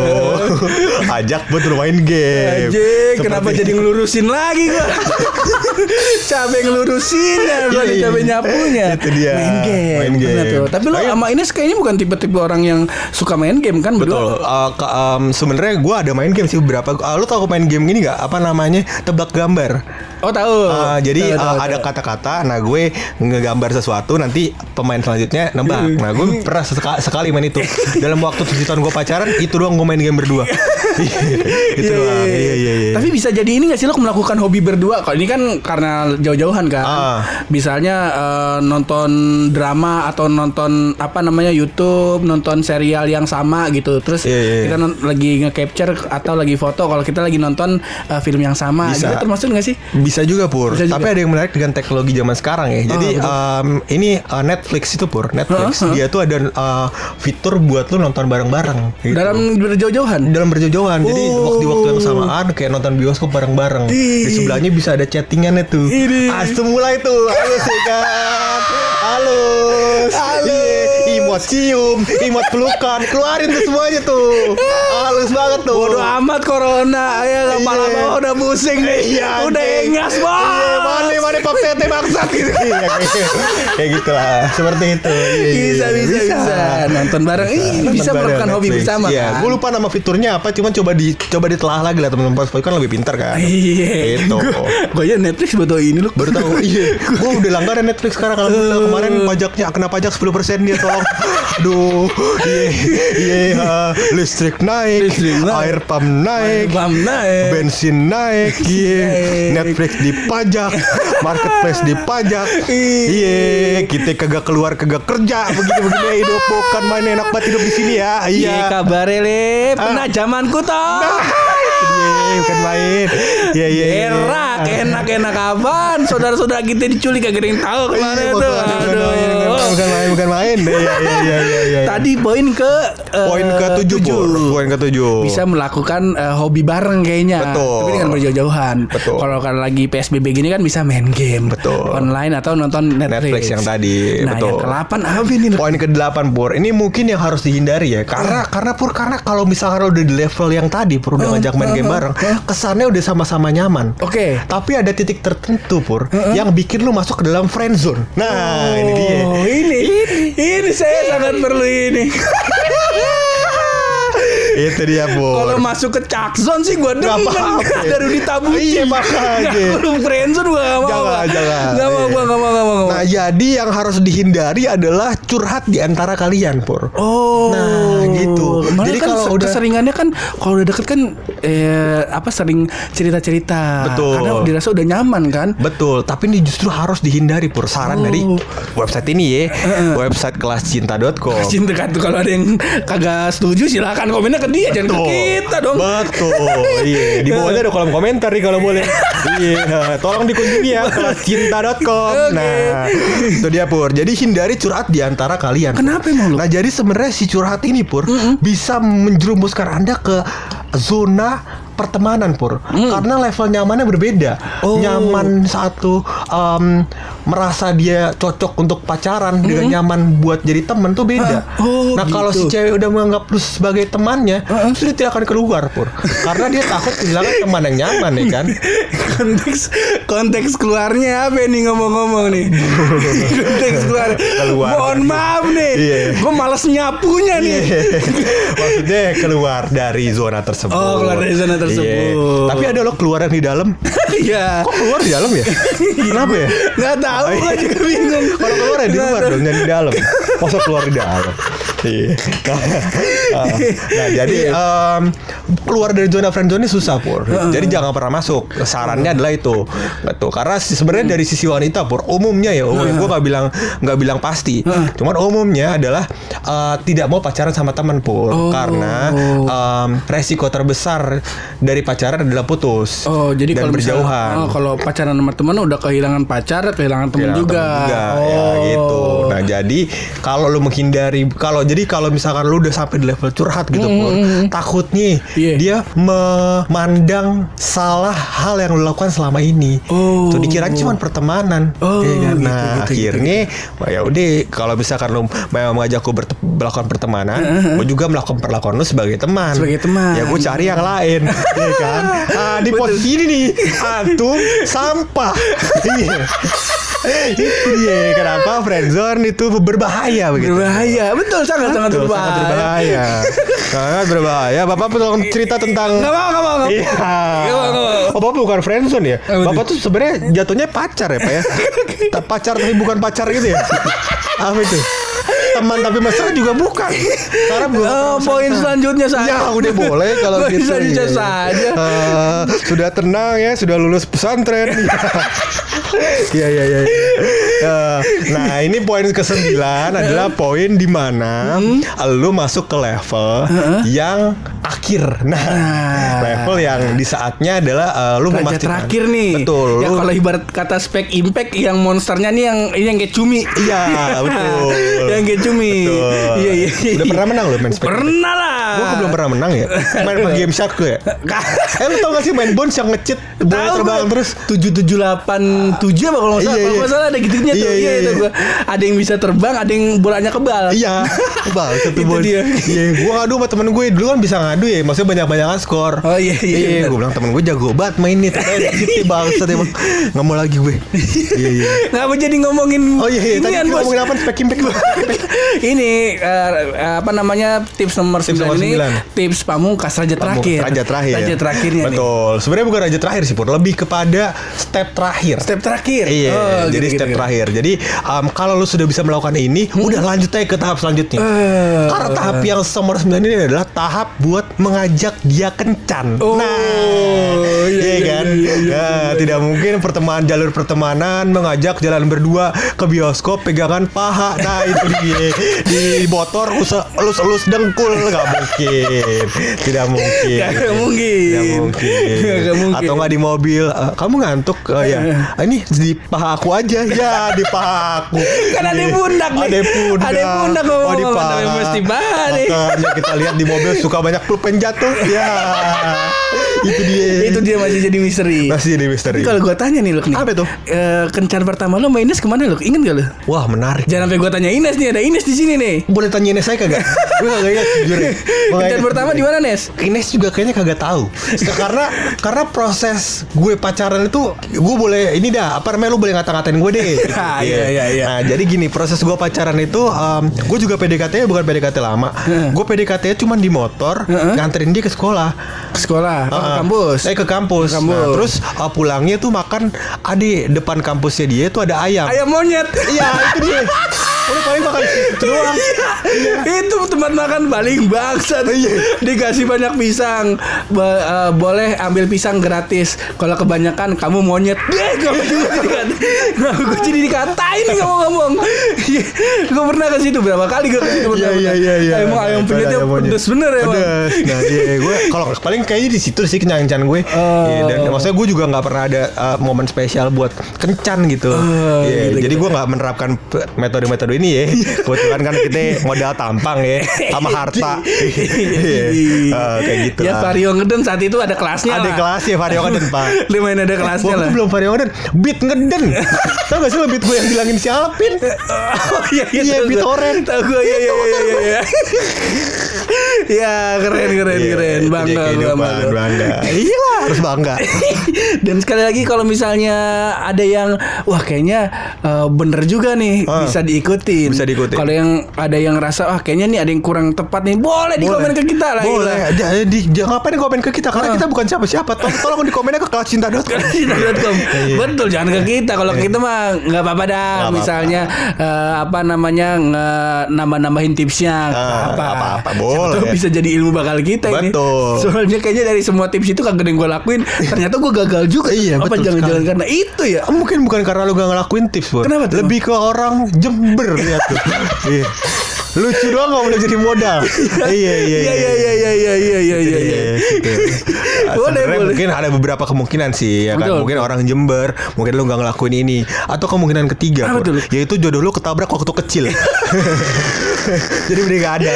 ajak buat bermain game. Kenapa jadi ngelurusin lagi gua? capek ngelurusin ya, iya. capek nyapunya. Itu dia. Main game. Main game. tuh. Tapi iya. sama Ines kayaknya bukan tipe-tipe orang yang suka main game kan Betul. Uh, um, sebenarnya gue ada main game sih beberapa. Uh, lu tau main game ini nggak? Apa namanya? Tebak gambar. Oh tahu. Uh, jadi Tahu, tahu, uh, tahu. ada kata-kata. Nah gue ngegambar sesuatu. Nanti pemain selanjutnya nebak. Nah gue pernah seka- sekali main itu. Dalam waktu tujuh tahun gue pacaran, itu doang gue main game berdua. itu Iya, doang. iya, Iya iya iya. Tapi bisa jadi ini gak sih lo melakukan hobi berdua? Kalau ini kan karena jauh-jauhan kan. Ah. Misalnya eh, nonton drama atau nonton apa namanya YouTube, nonton serial yang sama gitu. Terus Iya, iya, iya. kita lagi nge-capture atau lagi foto kalau kita lagi nonton eh, film yang sama. Bisa. Gitu termasuk gak sih? Bisa juga pur. Bisa juga. Tapi ada yang menarik dengan teknologi zaman sekarang ya. Jadi em, ini uh, Netflix itu pur. Netflix dia tuh ada uh, fitur buat lu nonton bareng-bareng. gitu. Dalam berjauh-jauhan. dalam berjauhan jadi Oh. waktu waktu yang samaan kayak nonton bioskop bareng-bareng di sebelahnya bisa ada chattingannya tuh Ini. ah semula itu halus ya kan Halus. Iya, imot cium imot pelukan keluarin tuh semuanya tuh halus banget tuh Bodoh amat corona ya kepala Iya. bawah udah pusing nih. Iya, udah anjing. engas Iya, banget. mana mana pap tete bangsat gitu. Iya, kayak- kayak gitulah, seperti itu. Iya, iya, Bisa, iya. bisa, bisa. Nonton bareng. Ih, bisa melakukan hobi bersama, Iya, kan? gue lupa nama fiturnya apa, cuman coba di coba ditelah lagi lah teman-teman Spotify kan lebih pintar kan. Iya. Itu. Gue ya Netflix butuh ini lu. Baru tahu, iya. Gue udah langganan Netflix sekarang kalau kemarin pajaknya kena pajak 10% dia tolong. Aduh, iya, iya, ah, listrik naik, Listrik naik. air pump naik, Bam naik. bensin naik, iya. Netflix dipajak, marketplace dipajak, iya, kita kagak keluar kagak kerja, begitu begini hidup bukan main enak banget hidup di sini ya, Iya iya. kabar le, pernah zamanku toh. Iya, bukan main. Iya, iya. Iya. Enak, enak, enak kapan? Saudara-saudara kita diculik kagak ada yang tahu ke mana Iya, tuh. bukan, main, Aduh. bukan main, bukan main. Iya, iya, iya, iya, iya, iya. Tadi poin ke eh, poin ke tujuh. Poin ke tujuh. bisa melakukan eh, hobi bareng kayaknya. Betul. Tapi dengan berjauh-jauhan. Betul. Kalau kan lagi PSBB gini kan bisa main game. Betul. Online atau nonton Netflix. Netflix yang tadi, Nah, betul. yang ke-8 apa ini? Poin ke-8 Pur Ini mungkin yang harus dihindari ya Karena karena Pur Karena kalau misalkan lo udah di level yang tadi Pur udah ngajak main game bareng Kesannya udah sama-sama nyaman Oke. Tapi ada titik tertentu Pur Yang bikin lo masuk ke dalam friend zone. Nah ini dia. Oh, ini, ini, ini saya sangat perlu ini. Itu dia Pur Kalau masuk ke Cakzon sih gua Nggak demen. Ada Rudy Iya, makanya. Kalau friendzone gua gak mau Jangan, jangan. Gak mau gua gak mau gak mau. Nah jadi yang harus dihindari adalah curhat di antara kalian Pur Oh, Nah, gitu. Malah Jadi kan kalau udah- keseringannya kan kalau udah deket kan eh apa sering cerita-cerita. Betul. Karena dirasa udah nyaman kan. Betul, tapi ini justru harus dihindari pur saran Oh. dari website ini ya, website kelascinta.com. Cinta kan tuh kalau ada yang kagak setuju silakan komennya ke dia jangan ke kita dong. Betul. Iya, di bawahnya ada kolom komentar nih kalau boleh. iya, tolong dikunjungi ya kelascinta.com. Oke. Nah, itu dia Pur. Jadi hindari curhat di antara kalian. Kenapa emang lu? Nah, jadi sebenarnya si curhat ini Pur bisa menjerumuskan Anda ke zona pertemanan pur karena level nyamannya berbeda Mm. Oh. nyaman satu em, merasa dia cocok untuk pacaran dengan nyaman buat jadi temen tuh beda Ah, oh, nah kalau si gitu. cewek udah menganggap lu sebagai temannya justru dia tidak akan keluar pur karena dia takut kehilangan teman yang nyaman ya kan konteks konteks keluarnya apa nih ngomong-ngomong nih konteks keluar Keluar. mohon maaf nih Iya. gue males nyapunya nih Maksudnya keluar dari zona tersebut. Oh, keluar dari zona tersebut. Iya. Tapi ada lo keluar yang di dalam. Iya Kok keluar di dalam ya? Kenapa ya? nggak tahu Oh, gue iya. juga bingung Kalau keluar ya di luar tahu. dong, jangan di dalam. Masa keluar di dalam? Iya. Nah, nah, jadi em, keluar dari zona friendzone ini susah pur. Jadi jangan pernah masuk. Sarannya adalah itu. Gitu. Karena sebenarnya dari sisi wanita pur, umumnya ya, umumnya gue nggak bilang nggak bilang pasti. Cuman umumnya adalah eh, tidak mau pacaran sama teman pur. Oh. Karena em, resiko terbesar dari pacaran adalah putus. Oh jadi dan kalau misalnya- berjauhan. oh, kalau pacaran sama teman udah kehilangan pacar, kehilangan teman juga. juga, oh. ya gitu. Nah jadi kalau lu menghindari, kalau jadi kalau misalkan lu udah sampai di level curhat gitu, Pur, takutnya Iya. dia memandang salah hal yang lu lakukan selama ini. Oh. Tuh dikira cuma pertemanan. Oh, Iya kan? gitu, nah gitu, akhirnya, wah, ya udah kalau misalkan lu mau mengajakku berte- melakukan pertemanan, gue juga melakukan perlakuan lu sebagai teman. Sebagai teman. Ya gue cari yang lain, ya kan? Ah, di posisi ini nih, antum sampah. Iya. itu dia kenapa friendzone itu berbahaya begitu. Berbahaya, betul sangat sangat Betul, berbahaya. sangat berbahaya. sangat berbahaya. Bapak tolong cerita tentang Gak mau, gak mau. Iya. Oh, Bapak bukan friendzone ya? Apa Bapak tuh sebenarnya jatuhnya pacar ya, Pak ya? Pacar tapi bukan pacar gitu ya? Apa itu? Teman tapi mesra juga bukan. Karena belum Oh, poin selanjutnya saja. Ya udah boleh kalau gitu. selanjutnya Iya. saja. Eh, sudah tenang ya, sudah lulus pesantren. Iya iya iya. iya. Eh, nah ini poin ke sembilan adalah poin di mana Hmm. lu masuk ke level yang akhir. Nah, level yang di saatnya adalah eh, lu Raja memastikan. terakhir nih. Betul. Ya lu- kalau ibarat kata spek impact yang monsternya nih yang ini yang kayak cumi. Iya betul. yang kayak cumi. Betul. Iya iya. Udah pernah menang lu main spek? Pernah lah. Gue belum pernah menang ya. Main game shark gue ya. Eh lu tau gak sih main bones yang ngecit bola terbang gua. terus? tujuh tujuh delapan tujuh apa kalau nggak salah Iya, kalau iya. nggak salah ada gitunya tuh Iya, iya, iya, itu iya. gua ada yang bisa terbang ada yang bolanya kebal Iya, satu Itu dia. Iya, gue ngadu sama temen gue dulu kan bisa ngadu ya, maksudnya banyak banyakan skor. Oh, iya, iya, Iya, gue bilang temen gue jago banget main nih, tapi City bangsat emang nggak mau lagi gue. Iya iya. Ngapa jadi ngomongin Oh iya, iya. tadi ngomongin apa? Spek impact. Ini eh, apa namanya tips nomor Tips 9 nomor ini sembilan. tips pamungkas raja terakhir Raja terakhir. raja terakhirnya nih Betul. Sebenarnya bukan raja terakhir sih, Pur. Lebih kepada step terakhir. step terakhir Iya, Oh, jadi gitu, step gitu, terakhir. Jadi um, kalau lu sudah bisa melakukan ini, udah lanjut aja ke tahap selanjutnya. Eh, Karena tahap yang nomor 9 ini adalah tahap buat mengajak dia kencan. Oh, nah, iya, iya iya, kan? iya, iya, Nah, tidak mungkin pertemanan jalur pertemanan mengajak jalan berdua ke bioskop pegangan paha. Nah, itu dia. Di motor elus-elus dengkul nggak mungkin. Tidak mungkin. Gak mungkin. Tidak mungkin. Gak mungkin. Atau nggak di mobil, "Eh, kamu ngantuk? Oh ya, Ah, ini di paha aku aja. Ya, di paha aku. Kan ada pundak nih. Ada pundak. Ada pundak Oh, di paha. tapi mesti. Makanya kita lihat di mobil suka banyak pulpen jatuh. Ya, itu dia. itu dia masih jadi misteri Masih jadi misteri. Kalau gue tanya nih Luk nih Apa tuh? Eh, kencan pertama lo sama Ines ke mana Luk? Ingat gak lo? Wah, menarik. Jangan sampai gue tanya Ines nih Ada Ines di sini nih Boleh tanya Ines saya kagak? Gue kagak ingat jujur ya. Kencan ingat. pertama di mana Nes? Ines juga kayaknya kagak tahu. karena karena proses gue pacaran itu gue boleh ini dah apa namanya lu boleh ngata-ngatain gue deh. Ah, iya, iya, iya. Nah, jadi gini, proses gue pacaran itu um, gue juga PDKT-nya bukan PDKT lama. gue PDKT-nya cuma di motor, nganterin dia ke sekolah. Ke sekolah Oh, ke Heeh. kampus Eh ke kampus. Ke kampus. Nah, terus uh, pulangnya tuh makan adi depan kampusnya dia tuh ada ayam. Ayam monyet Iya, itu dia. Udah paling makan itu doang. Itu tempat makan paling bangsat Dikasih banyak pisang Ba- eh, Boleh ambil pisang gratis Kalau kebanyakan kamu monyet Deh gue Gue jadi dikatain ngomong-ngomong Gue pernah ke situ berapa kali gue ke situ Iya pernah- iya iya iya. Emang ayam penyetnya pedes bener ya Pedes. Nah, iya gue kalau paling kayaknya di situ sih kencan-kencan gue. Iya, dan maksudnya gue juga nggak pernah ada uh, momen spesial buat kencan gitu. Oh, Iya, gitu, jadi gitu. gue nggak menerapkan metode-metode ini ya. Kebetulan kan kita modal tampang ya sama harta. Eh, kayak gitu. Ya lah. Vario Ngeden saat itu ada kelasnya Ada lah. kelas ya Vario Ngeden Pak. Lumayan ada kelasnya Waktu lah belum Vario Ngeden, beat ngeden. Tau gak sih lo beat gue yang bilangin si Alvin? Oh iya iya Iya, gua. BitTorrent. Tahu gue iya iya iya iya iya. Ya keren keren Iya, keren bangga kehidupan, bangga. bangga. Iya lah harus bangga. Dan sekali lagi kalau misalnya ada yang wah kayaknya eh, bener juga nih Ah. bisa diikutin. Bisa diikutin. Kalau yang ada yang rasa wah kayaknya nih ada yang kurang tepat nih boleh, di komen ke kita lah. Boleh. gila. Ja- Di, jangan ngapain komen ke kita karena Ah. kita bukan siapa-siapa. Tolong, tolong di komennya ke kelascinta.com. Cinta.com. Betul jangan ke kita kalau ke kita mah nggak apa-apa dah Iya. Nggak apa-apa. misalnya eh, apa namanya nambah-nambahin tipsnya Ah, apa apa-apa, Siapa boleh. tahu bisa jadi ilmu bakal kita ini Betul. soalnya kayaknya dari semua tips itu kagak yang gue lakuin ternyata gue gagal juga Iya, apa betul jangan-jangan karena itu ya Mungkin bukan karena lu gak ngelakuin tips, Bor. Kenapa tuh, Lebih ke orang Jember ya tuh. Iya. Lucu doang gak boleh jadi modal. iya, iya, iya iya iya iya iya iya iya iya iya gitu. Boleh, boleh. mungkin ada beberapa kemungkinan sih ya kan. Betul, Mungkin orang Jember, mungkin lu gak ngelakuin ini atau kemungkinan ketiga tuh? yaitu jodoh lu ketabrak waktu kecil. Jadi udah gak ada.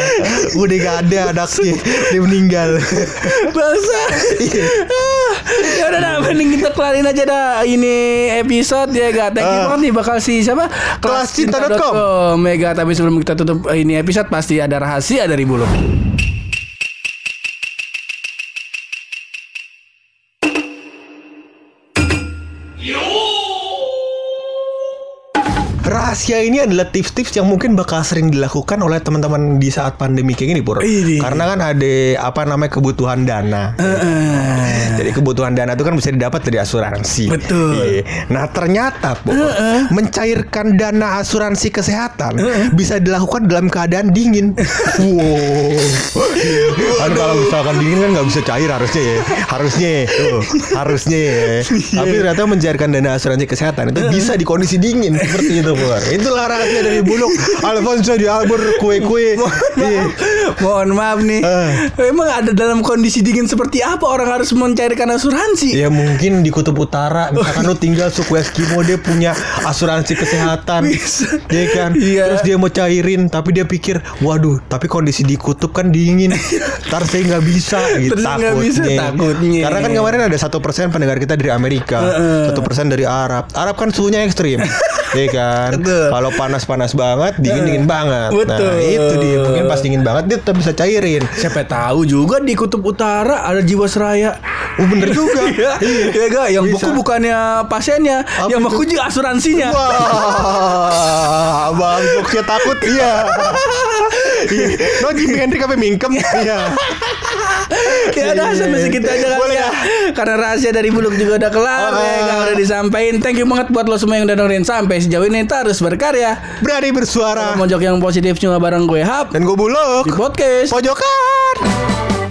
Udah gak ada anaknya. Dia meninggal. Bangsa. Iya. Ah, ya udah dah, mending kita kelarin aja dah ini episode ya gak. Thank you Ah. banget nih bakal si siapa? Kelascinta.com. Mega tapi sebelum kita tutup eh, ini episode pasti ada rahasia dari bulu. Rahasia ini adalah tips-tips yang mungkin bakal sering dilakukan oleh teman-teman di saat pandemi kayak gini, Pur. Ini. Karena kan ada apa namanya kebutuhan dana. Heeh. Jadi kebutuhan dana itu kan bisa didapat dari asuransi. Betul. Iya. Nah ternyata Pur, mencairkan dana asuransi kesehatan bisa dilakukan dalam keadaan dingin. wow. kan kalau misalkan dingin kan nggak bisa cair harusnya ya. Harusnya ya. Tuh, harusnya ya. Tapi ternyata mencairkan dana asuransi kesehatan itu bisa di kondisi dingin seperti itu Pur. Itulah rahasia dari buluk Alfonso di Albur kue-kue. Iya. Mohon maaf nih. Eh. Emang ada dalam kondisi dingin seperti apa orang harus mencairkan asuransi? Ya mungkin di kutub utara Misalkan lu tinggal suku Eskimo Dia punya asuransi kesehatan Bisa. Iya kan Iya. Terus dia mau cairin Tapi dia pikir Waduh tapi kondisi di kutub kan dingin Ntar saya nggak bisa gitu Terus nggak bisa, takutnya. Karena kan kemarin ada satu persen pendengar kita dari Amerika Satu persen dari Arab Arab kan suhunya ekstrim Iya kan Betul. Kalau panas-panas banget Dingin-dingin banget Betul. Nah itu dia Mungkin pas dingin banget Dia tetap bisa cairin Siapa tahu juga di kutub utara ada Jiwasraya. Oh bener juga Iya, iya gak? Yang Bisa. buku bukannya pasiennya, Apa yang buku juga asuransinya. Wah, Bang takut Iya Iya. No Jimi Hendrix apa mingkem Iya ya udah sampai segitu aja Boleh ya. ya? Karena rahasia dari buluk juga udah kelar Ah. ya, kan udah disampaikan. Thank you banget buat lo semua yang udah dengerin sampai sejauh ini terus berkarya. Berani bersuara Mojok yang positif cuma bareng gue Hap Dan gue buluk di podcast. Pojokan